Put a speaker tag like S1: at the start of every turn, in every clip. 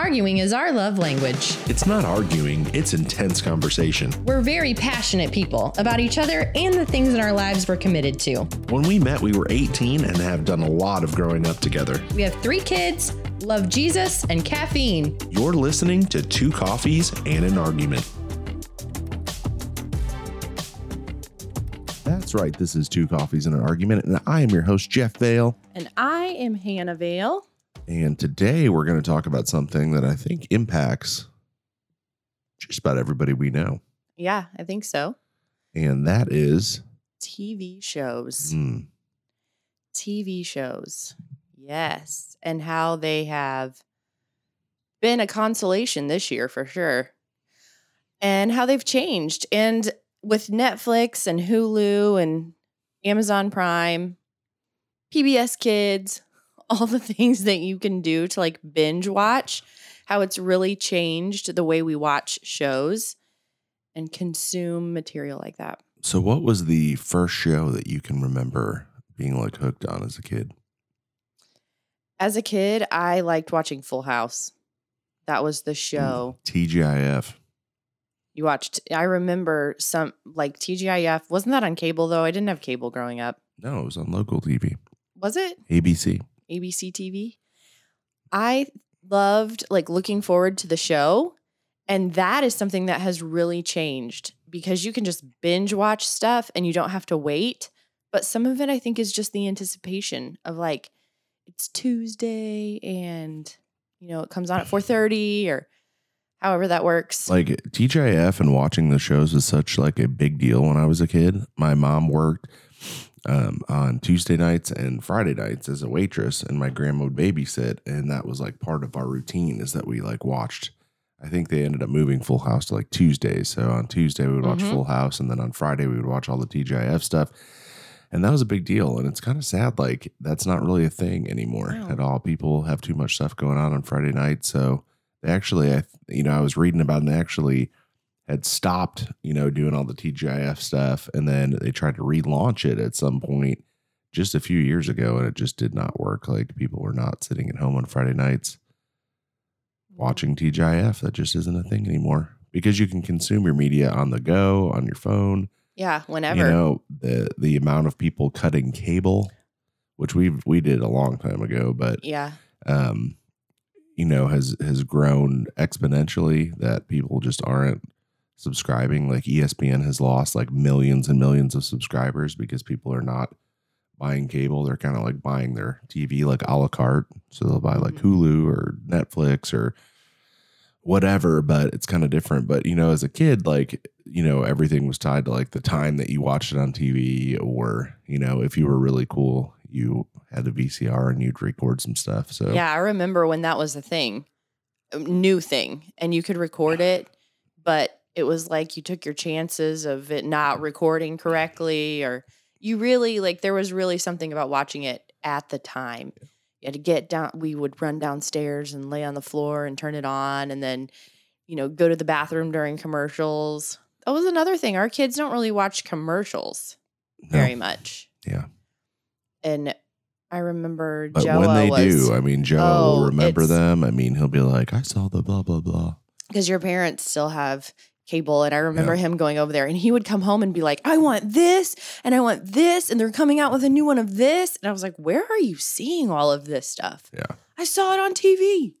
S1: Arguing is our love language.
S2: It's not arguing, it's intense conversation.
S1: We're very passionate people about each other and the things in our lives we're committed to.
S2: When we met, we were 18 and have done a lot of growing up together.
S1: We have three kids, love Jesus, and caffeine.
S2: You're listening to Two Coffees and an Argument. That's right, this is Two Coffees and an Argument, and I am your host, Jeff Vale.
S3: And I am Hannah Vale.
S2: And today we're going to talk about something that I think impacts just about everybody we know.
S3: Yeah, I think so.
S2: And that is
S3: TV shows.
S2: mm,
S3: TV shows. Yes. And how they have been a consolation this year for sure. And how they've changed. And with Netflix and Hulu and Amazon Prime, PBS Kids, all the things that you can do to like binge watch, how it's really changed the way we watch shows and consume material like that.
S2: So, what was the first show that you can remember being like hooked on as a kid?
S3: As a kid, I liked watching Full House. That was the mm, show.
S2: TGIF.
S3: You watched. I remember some like TGIF. Wasn't that on cable though? I didn't have cable growing up.
S2: No, it was on local TV,
S3: Was it
S2: ABC.
S3: ABC TV? I loved like looking forward to the show. And that is something that has really changed because you can just binge watch stuff and you don't have to wait. But some of it I think is just the anticipation of like it's Tuesday and you know it comes on at 4:30 or however that works.
S2: Like TGIF and watching the shows was such like a big deal when I was a kid. My mom worked um, on Tuesday nights and Friday nights as a waitress, and my grandma would babysit, and that was like part of our routine is that we like watched. I think they ended up moving Full House to like Tuesdays. So on Tuesday we would watch
S3: Mhm.
S2: Full House, and then on Friday we would watch all the TGIF stuff. And that was a big deal. And it's kind of sad, like that's not really a thing anymore at all. People have too much stuff going on on Friday night. So they actually, I, you know, I was reading about and they actually had stopped, you know, doing all the TGIF stuff. And then they tried to relaunch it at some point just a few years ago. And it just did not work. Like people were not sitting at home on Friday nights watching TGIF. That just isn't a thing anymore because you can consume your media on the go, on your phone
S3: yeah, whenever.
S2: you know the the amount of people cutting cable which we we did a long time ago but
S3: yeah.
S2: um you know has has grown exponentially that people just aren't subscribing like espn has lost like millions and millions of subscribers because people are not buying cable. They're kind of like buying their tv like a la carte. So they'll buy like
S3: Mhm.
S2: hulu or netflix or whatever but it's kind of different. But you know as a kid like you know everything was tied to like the time that you watched it on tv or you know if you were really cool you had a vcr and you'd record some stuff. So
S3: Yeah, I remember when that was a thing, a new thing, and you could record it, but it was like you took your chances of it not mm-hmm. recording correctly, or you really like there was really something about watching it at the time. You had to get down, we would run downstairs and lay on the floor and turn it on, and then, you know, go to the bathroom during commercials. That was another thing. Our kids don't really watch commercials
S2: No.
S3: very much.
S2: Yeah.
S3: And I remember
S2: but
S3: Joa
S2: when they
S3: was,
S2: do i mean joe
S3: Oh,
S2: will remember them i mean he'll be like i saw the blah blah blah
S3: because your parents still have cable and i remember him going over there and he would come home and be like i want this and i want this and they're coming out with a new one of this and i was like where are you seeing all of this stuff?
S2: Yeah.
S3: i saw it on tv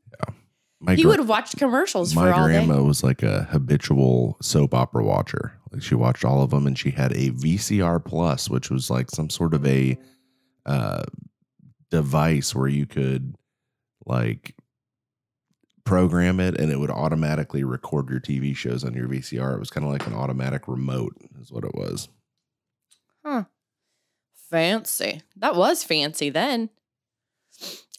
S2: my
S3: he
S2: gra-
S3: would have watched commercials
S2: my
S3: for all My
S2: grandma
S3: day.
S2: was like a habitual soap opera watcher. Like she watched all of them and she had a vcr plus which was like some sort of a uh device where you could like program it and it would automatically record your tv shows on your vcr it was kind of like an automatic remote is what it was Huh.
S3: fancy that was fancy then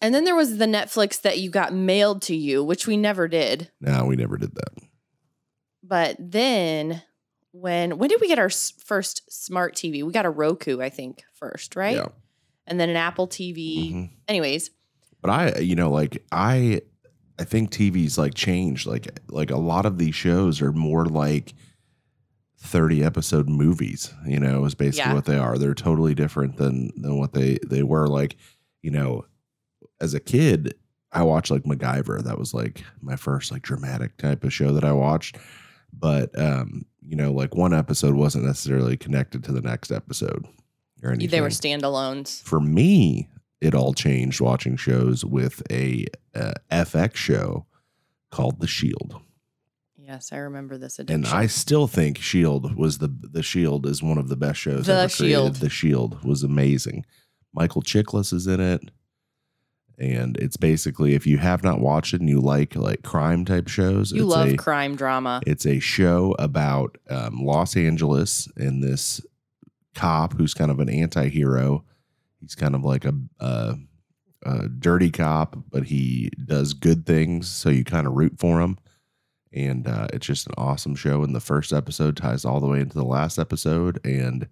S3: and then there was the netflix that you got mailed to you which we never did
S2: no we never did that
S3: But then when when did we get our first smart TV? We got a Roku, I think, first, right?
S2: yeah
S3: And then an Apple TV.
S2: Mhm.
S3: Anyways,
S2: but i you know like i i think tv's like changed like like a lot of these shows are more like 30 episode movies you know is basically
S3: Yeah.
S2: what they are they're totally different than than what they they were like you know as a kid I watched like MacGyver. That was like my first like dramatic type of show that I watched. But um, you know, like one episode wasn't necessarily connected to the next episode or anything.
S3: They were standalones.
S2: For me, it all changed watching shows with a uh, FX show called The Shield.
S3: Yes, I remember this edition.
S2: And I still think Shield was the the Shield is one of the best shows
S3: The
S2: ever
S3: Shield.
S2: created. The Shield was amazing. Michael Chiklis is in it. And it's basically if you have not watched it and you like like crime type shows,
S3: you love
S2: a,
S3: crime drama.
S2: it's a show about um, Los Angeles and this cop who's kind of an anti-hero. He's kind of like a, a, a dirty cop, but he does good things, so you kind of root for him. And uh, it's just an awesome show. And the first episode ties all the way into the last episode, and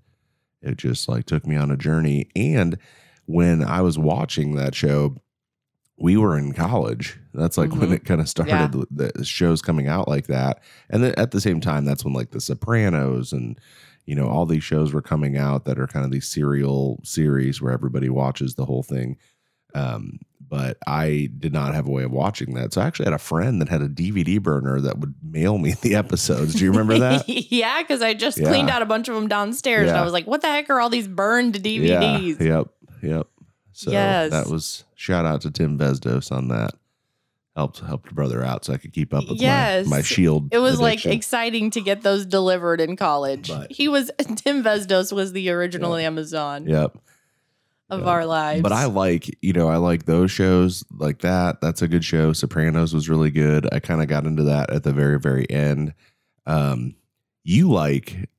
S2: it just like took me on a journey. And when I was watching that show, we were in college. That's like when
S3: Mhm.
S2: it kind of started.
S3: Yeah.
S2: The, the shows coming out like that, and then at the same time, that's when like The Sopranos and you know all these shows were coming out that are kind of these serial series where everybody watches the whole thing. Um, but I did not have a way of watching that, so I actually had a friend that had a DVD burner that would mail me the episodes. Do you remember that?
S3: yeah, because I just
S2: Yeah.
S3: cleaned out a bunch of them downstairs, and I was like, "What the heck are all these burned DVDs?"
S2: Yeah. Yep. Yep. So
S3: Yes.
S2: that was shout out to Tim Vesdos on that. Helped helped brother out so I could keep up with
S3: Yes.
S2: my, my shield.
S3: It was like exciting to get those delivered in college.
S2: But-
S3: he was Tim Vesdos was the original Amazon
S2: Yep.
S3: of
S2: yeah.
S3: our lives.
S2: But I like, you know, I like those shows like that. That's a good show. Sopranos was really good. I kind of got into that at the very, very end. Um, you like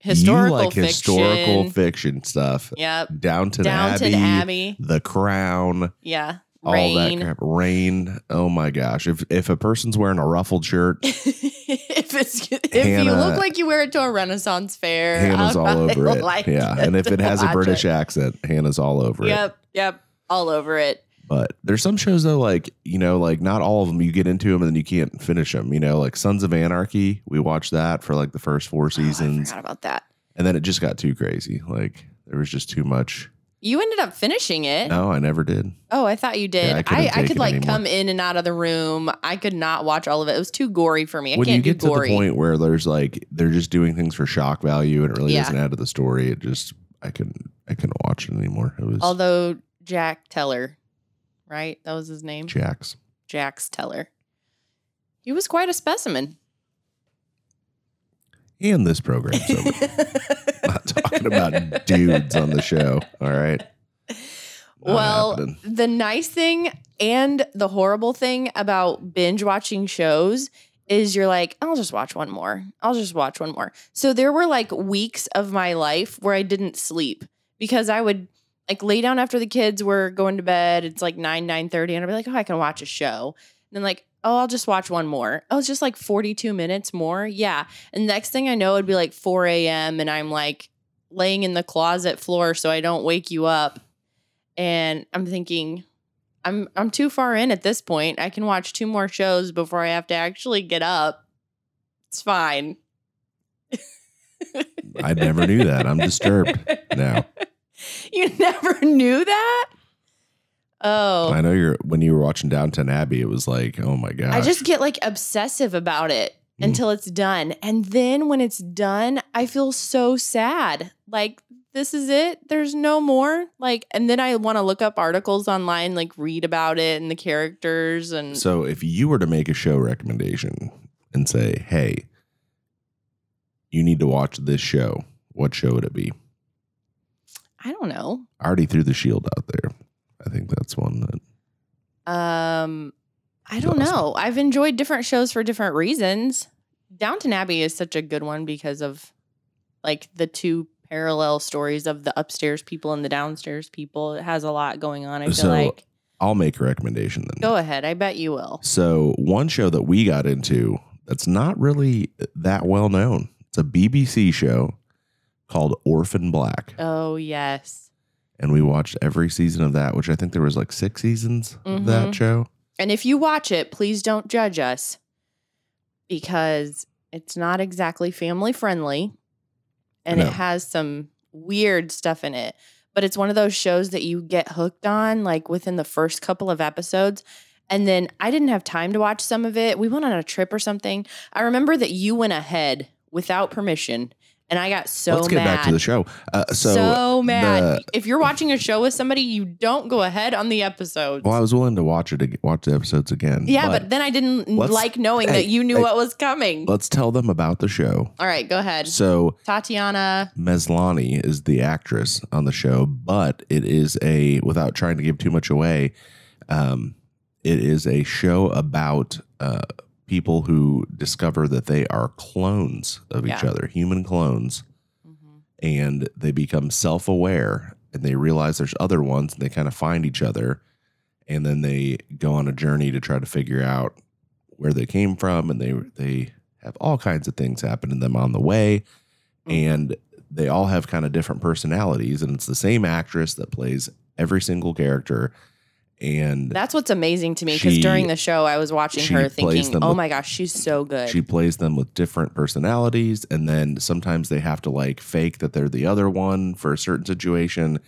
S3: historical
S2: you like
S3: fiction.
S2: historical fiction stuff.
S3: Yep.
S2: Downton,
S3: Downton
S2: Abbey,
S3: Abbey.
S2: The Crown,
S3: Yeah.
S2: All
S3: Reign.
S2: that crap. Reign. Oh my gosh! If if a person's wearing a ruffled shirt,
S3: if it's if you look like you wear it to a Renaissance fair,
S2: Hannah's all over it.
S3: like
S2: yeah, and if it has a British
S3: it.
S2: accent, Hannah's all over it.
S3: Yep. Yep. All over it.
S2: But there's some shows though, like you know, like not all of them. You get into them and then you can't finish them. You know, like Sons of Anarchy. We watched that for like the first four
S3: Oh,
S2: seasons,
S3: forgot about that.
S2: and then it just got too crazy. Like there was just too much.
S3: You ended up finishing it.
S2: No, I never did.
S3: Oh, I thought you did.
S2: Yeah, I
S3: I, I, could like
S2: anymore.
S3: come in and out of the room. I could not watch all of it. It was too gory for me. I
S2: when you get to the point where there's like they're just doing things for shock value and it really
S3: Yeah.
S2: doesn't add to the story, it just I couldn't I couldn't watch it anymore. It was
S3: Although Jack Teller, right? That was his name.
S2: Jax.
S3: Jax Teller. He was quite a specimen.
S2: And this program. So not talking about dudes on the show. All right. Not
S3: well,
S2: happening.
S3: the nice thing and the horrible thing about binge watching shows is you're like, I'll just watch one more. I'll just watch one more. So there were like weeks of my life where I didn't sleep because I would like lay down after the kids were going to bed. It's like 9, 9 30, and I'd be like, oh, I can watch a show. And then like, oh, I'll just watch one more. Oh, it's just like 42 minutes more. Yeah. And next thing I know, it'd be like 4 a.m. and I'm like laying in the closet floor so I don't wake you up. And I'm thinking, I'm I'm too far in at this point. I can watch two more shows before I have to actually get up. It's fine.
S2: I never knew that. I'm disturbed now.
S3: You never knew that? Oh.
S2: I know you're when you were watching Downton Abbey, it was like, oh my god.
S3: I just get like obsessive about it
S2: Mm.
S3: until it's done. And then when it's done, I feel so sad. Like, this is it. There's no more. Like, and then I want to look up articles online, like read about it and the characters. And
S2: So if you were to make a show recommendation and say, hey, you need to watch this show, what show would it be?
S3: I don't know.
S2: I already threw the shield out there. Think that's one that
S3: Um, I don't know. I've enjoyed different shows for different reasons. Downton Abbey is such a good one because of like the two parallel stories of the upstairs people and the downstairs people. It has a lot going on. I feel
S2: So-
S3: like.
S2: I'll make a recommendation then.
S3: Go ahead. I bet you will.
S2: So one show that we got into that's not really that well known. It's a BBC show called Orphan Black.
S3: Oh yes.
S2: And we watched every season of that, which I think there was like six seasons of
S3: Mhm.
S2: that show.
S3: And if you watch it, please don't judge us because it's not exactly family friendly and
S2: No.
S3: it has some weird stuff in it. but it's one of those shows that you get hooked on like within the first couple of episodes. And then I didn't have time to watch some of it. We went on a trip or something. I remember that you went ahead without permission, and I got so
S2: Let's get
S3: mad.
S2: back to the show. Uh, so,
S3: so mad.
S2: the-
S3: if you're watching a show with somebody, you don't go ahead on the episodes.
S2: well, I was willing to watch it, watch the episodes again.
S3: yeah, but, then I didn't like knowing
S2: hey,
S3: that you knew
S2: hey,
S3: what was coming.
S2: let's tell them about the show.
S3: All right, go ahead.
S2: So
S3: Tatiana.
S2: Maslany is the actress on the show, but it is a without trying to give too much away. Um, it is a show about uh, people who discover that they are clones of each
S3: Yeah.
S2: other, human clones, and they become self-aware and they realize there's other ones and they kind of find each other and then they go on a journey to try to figure out where they came from and they they have all kinds of things happen to them on the way
S3: Mm-hmm.
S2: and they all have kind of different personalities and it's the same actress that plays every single character and
S3: That's what's amazing to me because during the show, I was watching her thinking, "Oh
S2: with-
S3: my gosh, she's so good."
S2: she plays them with different personalities and then sometimes they have to like fake that they're the other one for a certain situation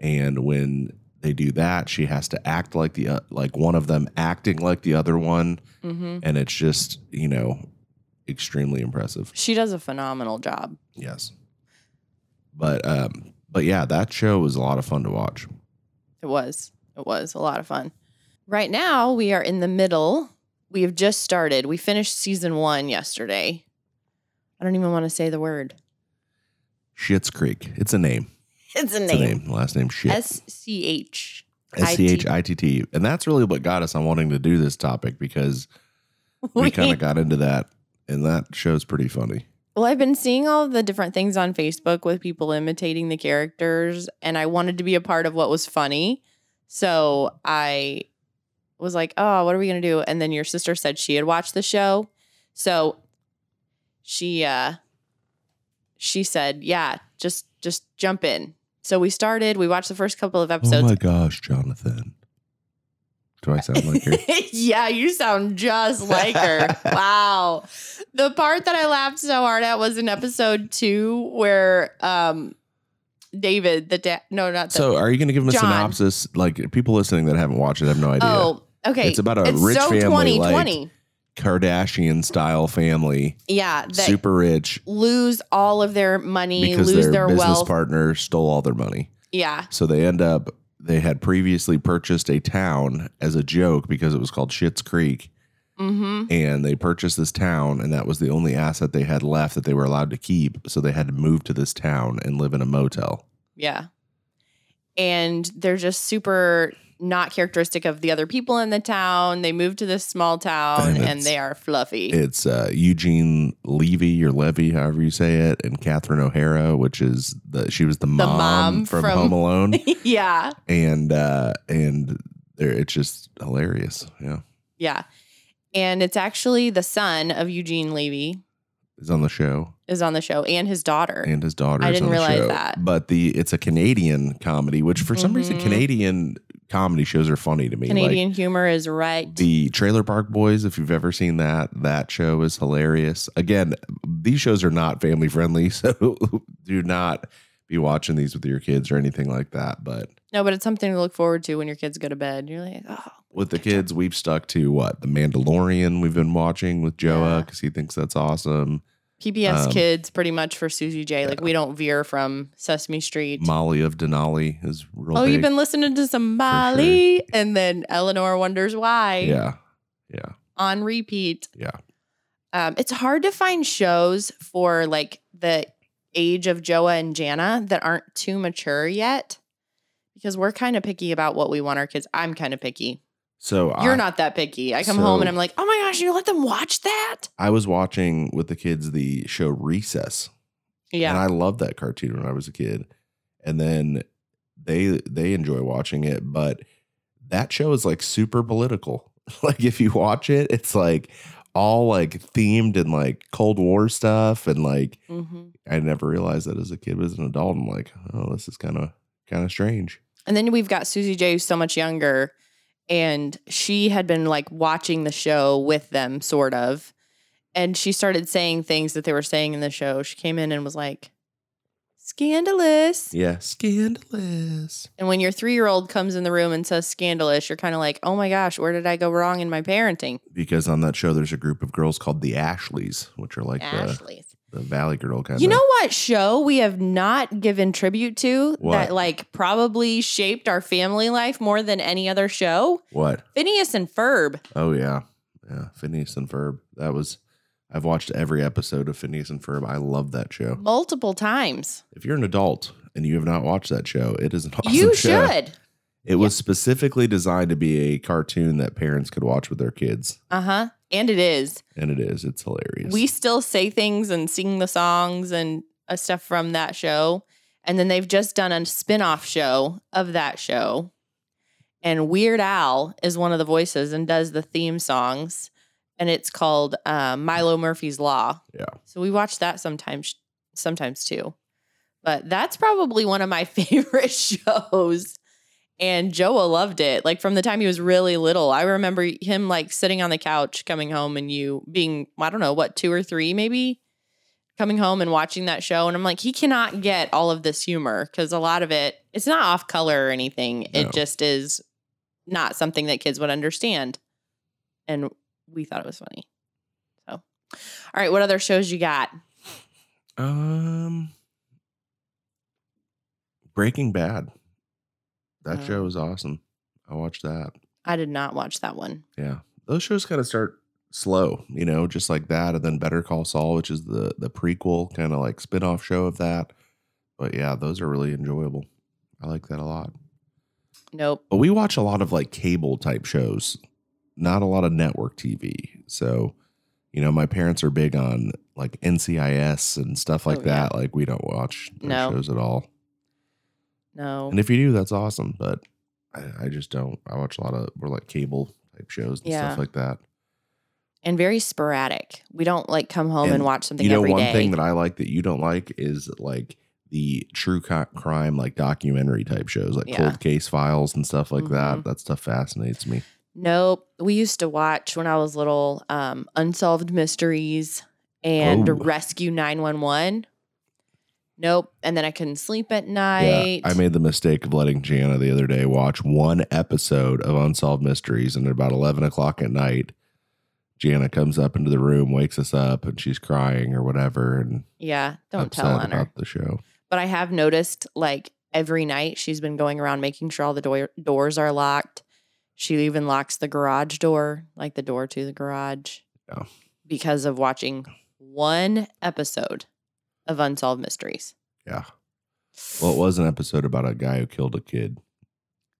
S2: and when they do that she has to act like the uh, like one of them acting like the other one
S3: hmm
S2: and it's just you know extremely impressive
S3: She does a phenomenal job.
S2: yes but um but yeah that show was a lot of fun to watch
S3: It was. It was a lot of fun. Right now, we are in the middle. We have just started. We finished season one yesterday. I don't even want to say the word.
S2: Schitt's Creek. It's a name.
S3: It's a
S2: It's a
S3: name.
S2: name. Last name Shit.
S3: S C H.
S2: S C H I T T. And that's really what got us on wanting to do this topic because we kind of got into that, and that show's pretty funny.
S3: Well, I've been seeing all the different things on Facebook with people imitating the characters, and I wanted to be a part of what was funny. So I was like, oh, what are we going to do? And then your sister said she had watched the show. So she, uh, she said, yeah, just, just jump in. So we started, we watched the first couple of episodes.
S2: Oh my gosh, Jonathan. Do I sound like her?
S3: yeah, you sound just like her. wow. The part that I laughed so hard at was in episode two where um David, the dad no, not the
S2: so, are you going to give him a
S3: John.
S2: synopsis? Like, people listening that haven't watched it have no idea.
S3: Oh, okay.
S2: It's about a
S3: it's
S2: rich
S3: so
S2: family,
S3: 2020.
S2: Kardashian style family,
S3: yeah, that
S2: super rich,
S3: lose all of their money,
S2: because
S3: lose
S2: their,
S3: their
S2: business
S3: wealth.
S2: partner stole all their money.
S3: yeah.
S2: So they end up they had previously purchased a town as a joke because it was called Schitt's Creek
S3: Mm-hmm.
S2: and they purchased this town and that was the only asset they had left that they were allowed to keep so they had to move to this town and live in a motel.
S3: Yeah. And they're just super not characteristic of the other people in the town. They move to this small town
S2: And
S3: and, they are fluffy.
S2: It's uh, Eugene Levy or Levy, however you say it, and Catherine O'Hara, which is the she was the mom,
S3: mom
S2: from,
S3: from-
S2: Home Alone,
S3: yeah.
S2: and uh, and it's just hilarious. Yeah,
S3: Yeah. And it's actually the son of Eugene Levy
S2: is on the show.
S3: is on the show and his daughter.
S2: and his daughter.
S3: I
S2: is
S3: didn't
S2: on the
S3: realize
S2: show.
S3: that.
S2: But the it's a Canadian comedy, which for some reason
S3: Mhm.
S2: Canadian comedy shows are funny to me.
S3: Canadian humor is right.
S2: The Trailer Park Boys, if you've ever seen that, that show is hilarious. Again, these shows are not family friendly, so do not be watching these with your kids or anything like that. But
S3: no, but it's something to look forward to when your kids go to bed. You're like, oh,
S2: with the kids, we've stuck to what the Mandalorian we've been watching with Joa because he thinks that's awesome.
S3: PBS
S2: Um,
S3: Kids pretty much for Susie J. Like we don't veer from Sesame Street.
S2: Molly of Denali is real.
S3: oh,
S2: big.
S3: you've been listening to some Molly, and then Eleanor wonders why
S2: yeah, yeah,
S3: on repeat.
S2: yeah.
S3: Um, it's hard to find shows for like the age of Joa and Jana that aren't too mature yet, because we're kind of picky about what we want our kids. I'm kind of picky.
S2: So
S3: You're
S2: I,
S3: not that picky. I come home and I'm like, oh my gosh, you let them watch that?
S2: I was watching with the kids the show Recess,
S3: Yeah, and
S2: I loved that cartoon when I was a kid. And then they they enjoy watching it, but that show is like super political. like if you watch it, it's like all like themed in like Cold War stuff, and like
S3: hmm
S2: I never realized that as a kid, but as an adult, I'm like, oh, this is kind of kind of strange.
S3: And then we've got Susie J, who's so much younger, and she had been like watching the show with them, sort of. And she started saying things that they were saying in the show. She came in and was like, scandalous.
S2: Yeah, scandalous.
S3: And when your three year old comes in the room and says scandalous, you're kind of like, oh my gosh, where did I go wrong in my parenting?
S2: Because on that show, there's a group of girls called the Ashleys, which are like the,
S3: Ashley.
S2: The Valley Girl kind of.
S3: You know what show we have not given tribute to
S2: What?
S3: that like probably shaped our family life more than any other show?
S2: what?
S3: Phineas and Ferb.
S2: Oh yeah, yeah. Phineas and Ferb. That was. I've watched every episode of Phineas and Ferb. I love that show.
S3: multiple times.
S2: If you're an adult and you have not watched that show, it is an awesome show.
S3: you
S2: show.
S3: should.
S2: It was specifically designed to be a cartoon that parents could watch with their kids,
S3: Uh huh. And it is.
S2: and it is. It's hilarious.
S3: We still say things and sing the songs and uh, stuff from that show. And then they've just done a spin off show of that show. And Weird Al is one of the voices and does the theme songs. And it's called uh, Milo Murphy's Law.
S2: Yeah.
S3: So we watch that sometimes, sometimes too. But that's probably one of my favorite shows. And Joa loved it. Like from the time he was really little. I remember him like sitting on the couch coming home and you being, I don't know, what, two or three maybe? Coming home and watching that show. And I'm like, he cannot get all of this humor because a lot of it, it's not off color or anything.
S2: No.
S3: It just is not something that kids would understand. And we thought it was funny. So, all right, what other shows you got?
S2: um, Breaking Bad. That
S3: Oh.
S2: show is awesome. I watched that.
S3: I did not watch that one.
S2: Yeah, those shows kind of start slow, you know, just like that, and then Better Call Saul, which is the the prequel, kind of like spin off show of that. But yeah, those are really enjoyable. I like that a lot.
S3: Nope.
S2: But we watch a lot of like cable type shows, not a lot of network TV. So, you know, my parents are big on like NCIS and stuff like
S3: Oh, yeah.
S2: that. Like we don't watch
S3: No.
S2: shows at all.
S3: No.
S2: And if you do, that's awesome. But I, I just don't. I watch a lot of more like cable type shows and
S3: Yeah.
S2: stuff like that.
S3: and very sporadic. We don't like come home and,
S2: And
S3: watch something
S2: you know,
S3: every
S2: one thing that I like that you don't like is like the true co- crime, like documentary type shows, like
S3: Yeah.
S2: cold case files and stuff like that. That stuff fascinates me.
S3: nope. We used to watch when I was little um, Unsolved Mysteries and
S2: Oh.
S3: Rescue 911. Nope. And then I couldn't sleep at
S2: Yeah,
S3: night.
S2: I made the mistake of letting Jana the other day watch one episode of Unsolved Mysteries, and at about eleven o'clock at night, Jana comes up into the room, wakes us up, and she's crying or whatever, and
S3: yeah. Don't tell on her.
S2: about the show.
S3: But I have noticed like every night she's been going around making sure all the door- doors are locked. She even locks the garage door, like the door to the garage,
S2: Yeah.
S3: because of watching one episode of Unsolved Mysteries.
S2: Yeah. Well, it was an episode about a guy who killed a kid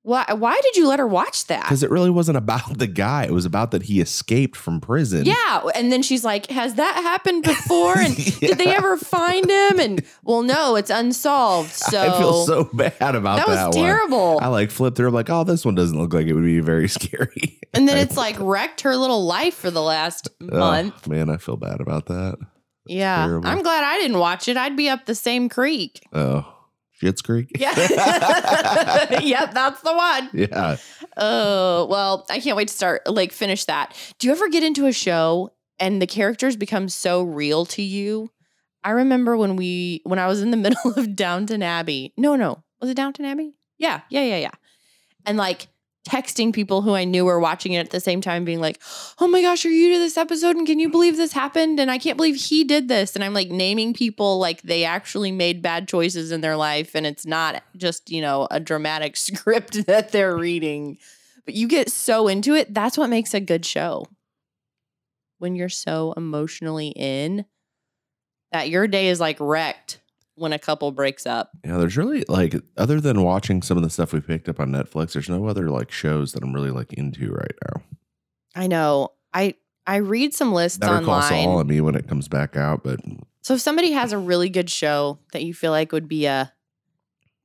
S3: Why? Why did you let her watch that?
S2: because it really wasn't about the guy; it was about that he escaped from prison.
S3: Yeah, and then she's like, "Has that happened before? And did they ever find him?" And well, no, it's unsolved. So
S2: I feel so bad about
S3: that
S2: that,
S3: was
S2: one.
S3: terrible.
S2: I like flipped through. I'm like, oh, this one doesn't look like it would be very scary.
S3: and then
S2: I-
S3: it's like wrecked her little life for the last
S2: Oh,
S3: month.
S2: man, I feel bad about that.
S3: Yeah,
S2: terrible.
S3: I'm glad I didn't watch it. I'd be up the same creek.
S2: Oh, Schitt's Creek.
S3: Yeah, yep, that's the one.
S2: yeah.
S3: Oh well, I can't wait to start like finish that. Do you ever get into a show and the characters become so real to you? I remember when we when I was in the middle of Downton Abbey. No, no, was it Downton Abbey? Yeah, yeah, yeah, yeah. And like texting people who I knew were watching it at the same time, being like, "Oh my gosh, are you to this episode? And can you believe this happened? And I can't believe he did this." And I'm like naming people like they actually made bad choices in their life, and it's not just you know a dramatic script that they're reading. But you get so into it. That's what makes a good show. When you're so emotionally in that your day is like wrecked when a couple breaks up.
S2: Yeah, there's really like other than watching some of the stuff we picked up on Netflix, there's no other like shows that I'm really like into right now.
S3: I know. I I read some lists
S2: Better Call Saul
S3: online.
S2: on me when it comes back out, but
S3: So if somebody has a really good show that you feel like would be a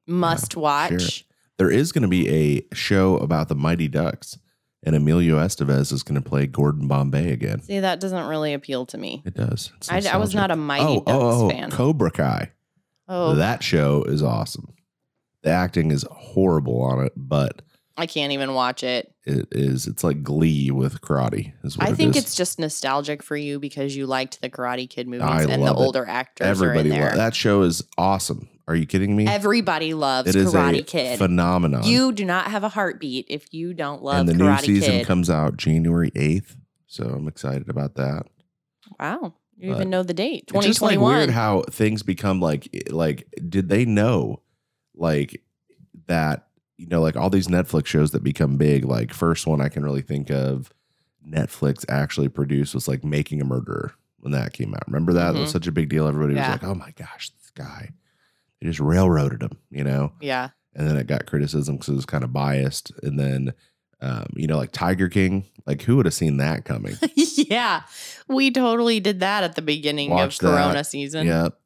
S3: must watch,
S2: there is going to be a show about the Mighty Ducks, and Emilio Estevez is going to play Gordon Bombay again.
S3: see that doesn't really appeal to me.
S2: It does.
S3: I, I was not a. Mighty
S2: oh, oh
S3: Ducks
S2: oh, oh,
S3: fan.
S2: Cobra Kai.
S3: Oh,
S2: That show is awesome. The acting is horrible on it, but
S3: I can't even watch it.
S2: it is. It's like Glee with karate. Is what
S3: I
S2: it
S3: think
S2: is.
S3: it's just nostalgic for you because you liked the Karate Kid movies
S2: I
S3: and the
S2: love it.
S3: older actors
S2: everybody.
S3: are in there.
S2: lo- that show is awesome. Are you kidding me?
S3: Everybody loves
S2: it is
S3: Karate
S2: a
S3: Kid.
S2: phenomenon.
S3: You do not have a heartbeat if you don't love
S2: and the
S3: Karate
S2: new season
S3: Kid.
S2: comes out January 8th. So I'm excited about that.
S3: wow. You even know the date.
S2: It's just like
S3: 2021.
S2: weird how things become like like did they know like that you know like all these Netflix shows that become big like first one I can really think of Netflix actually produced was like Making a Murderer when that came out. Remember that? It was
S3: Mhm.
S2: such a big deal. Everybody
S3: Yeah.
S2: was like, "Oh my gosh, this guy." They just railroaded him, you know?
S3: yeah.
S2: And then it got criticism because it was kind of biased. And then, um, you know, like Tiger King, like who would have seen that coming?
S3: yeah. We totally did that at the beginning
S2: Watch
S3: of
S2: that.
S3: Corona season.
S2: yep.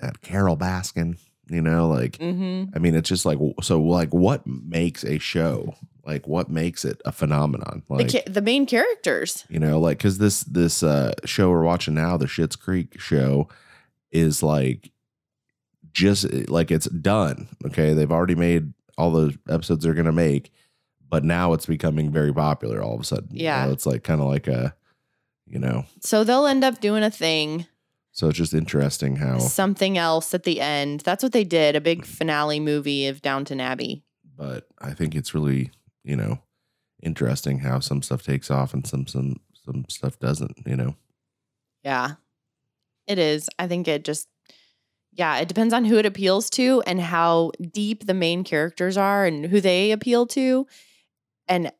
S2: At Carole Baskin, you know, like,
S3: Mm-hmm.
S2: I mean, it's just like, so, like, what makes a show? Like, what makes it a phenomenon? Like,
S3: the, ca- the main characters.
S2: you know, like, because this, this uh, show we're watching now, the Schitt's Creek show, is like, just eh, like it's done. Okay. They've already made all the episodes they're going to make, but now it's becoming very popular all of a sudden. You
S3: Yeah.
S2: know, it's like kind of like a, you know,
S3: So they'll end up doing a thing,
S2: so it's just interesting how,
S3: something else at the end. That's what they did. A big mm. finale movie of Downton Abbey.
S2: but I think it's really, you know, interesting how some stuff takes off and some, some, some stuff doesn't, you know?
S3: Yeah. It is. I think it just yeah, it depends on who it appeals to and how deep the main characters are and who they appeal to. And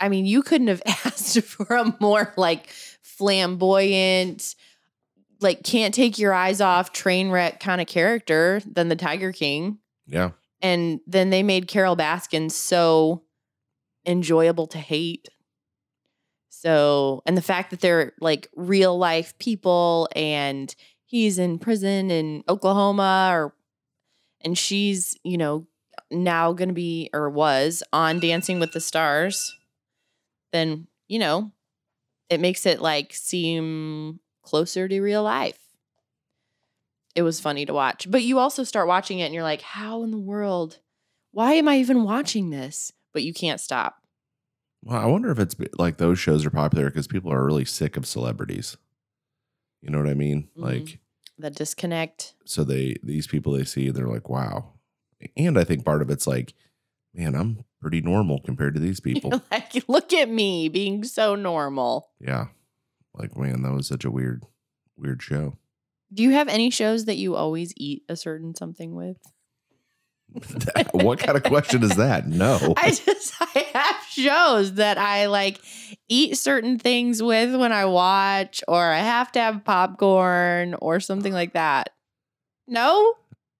S3: I mean, you couldn't have asked for a more like flamboyant, like can't take your eyes off train wreck kind of character than the Tiger King.
S2: Yeah.
S3: And then they made Carole Baskin so enjoyable to hate. So, and the fact that they're like real life people and he's in prison in Oklahoma or and she's, you know, now going to be or was on Dancing with the Stars, then, you know, it makes it like seem closer to real life. It was funny to watch. But you also start watching it and you're like, how in the world? Why am I even watching this? But you can't stop.
S2: Well, I wonder if it's like those shows are popular because people are really sick of celebrities. You know what I mean?
S3: Mhm.
S2: Like,
S3: The disconnect.
S2: so they, these people they see, they're like, wow. And I think part of it's like, man, I'm pretty normal compared to these people.
S3: like, look at me being so normal.
S2: yeah. Like, man, that was such a weird, weird show.
S3: Do you have any shows that you always eat a certain something with?
S2: what kind of question is that? No.
S3: I just I have shows that I like eat certain things with when I watch, or I have to have popcorn or something like that. No?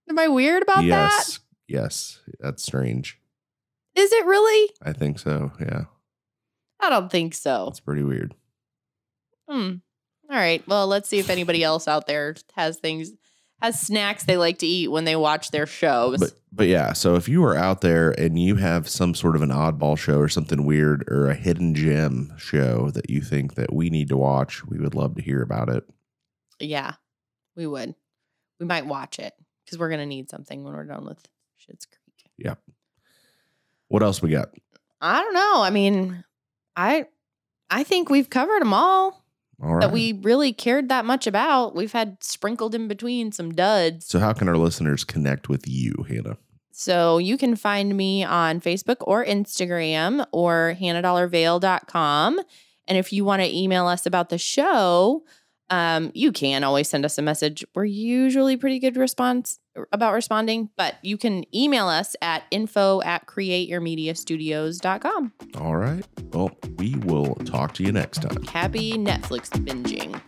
S3: Am I weird about that?
S2: Yes. That's strange.
S3: Is it really?
S2: I think so. Yeah.
S3: I don't think so.
S2: It's pretty weird.
S3: Hmm. All right. Well, let's see if anybody else out there has things has snacks they like to eat when they watch their shows.
S2: But but yeah, so if you are out there and you have some sort of an oddball show or something weird or a hidden gem show that you think that we need to watch, we would love to hear about it.
S3: yeah, we would. We might watch it because we're gonna need something when we're done with Schitt's Creek. Yeah.
S2: What else we got?
S3: I don't know. I mean, I I think we've covered them all
S2: All right.
S3: that we really cared that much about. We've had sprinkled in between some duds.
S2: so how can our listeners connect with you, Hannah?
S3: So you can find me on Facebook or Instagram or hannadollarvale.com. And if you want to email us about the show, um, you can always send us a message. We're usually pretty good response about responding, but you can email us at info at createyourmediastudios.com.
S2: All right. Well, we will talk to you next time.
S3: Happy Netflix binging.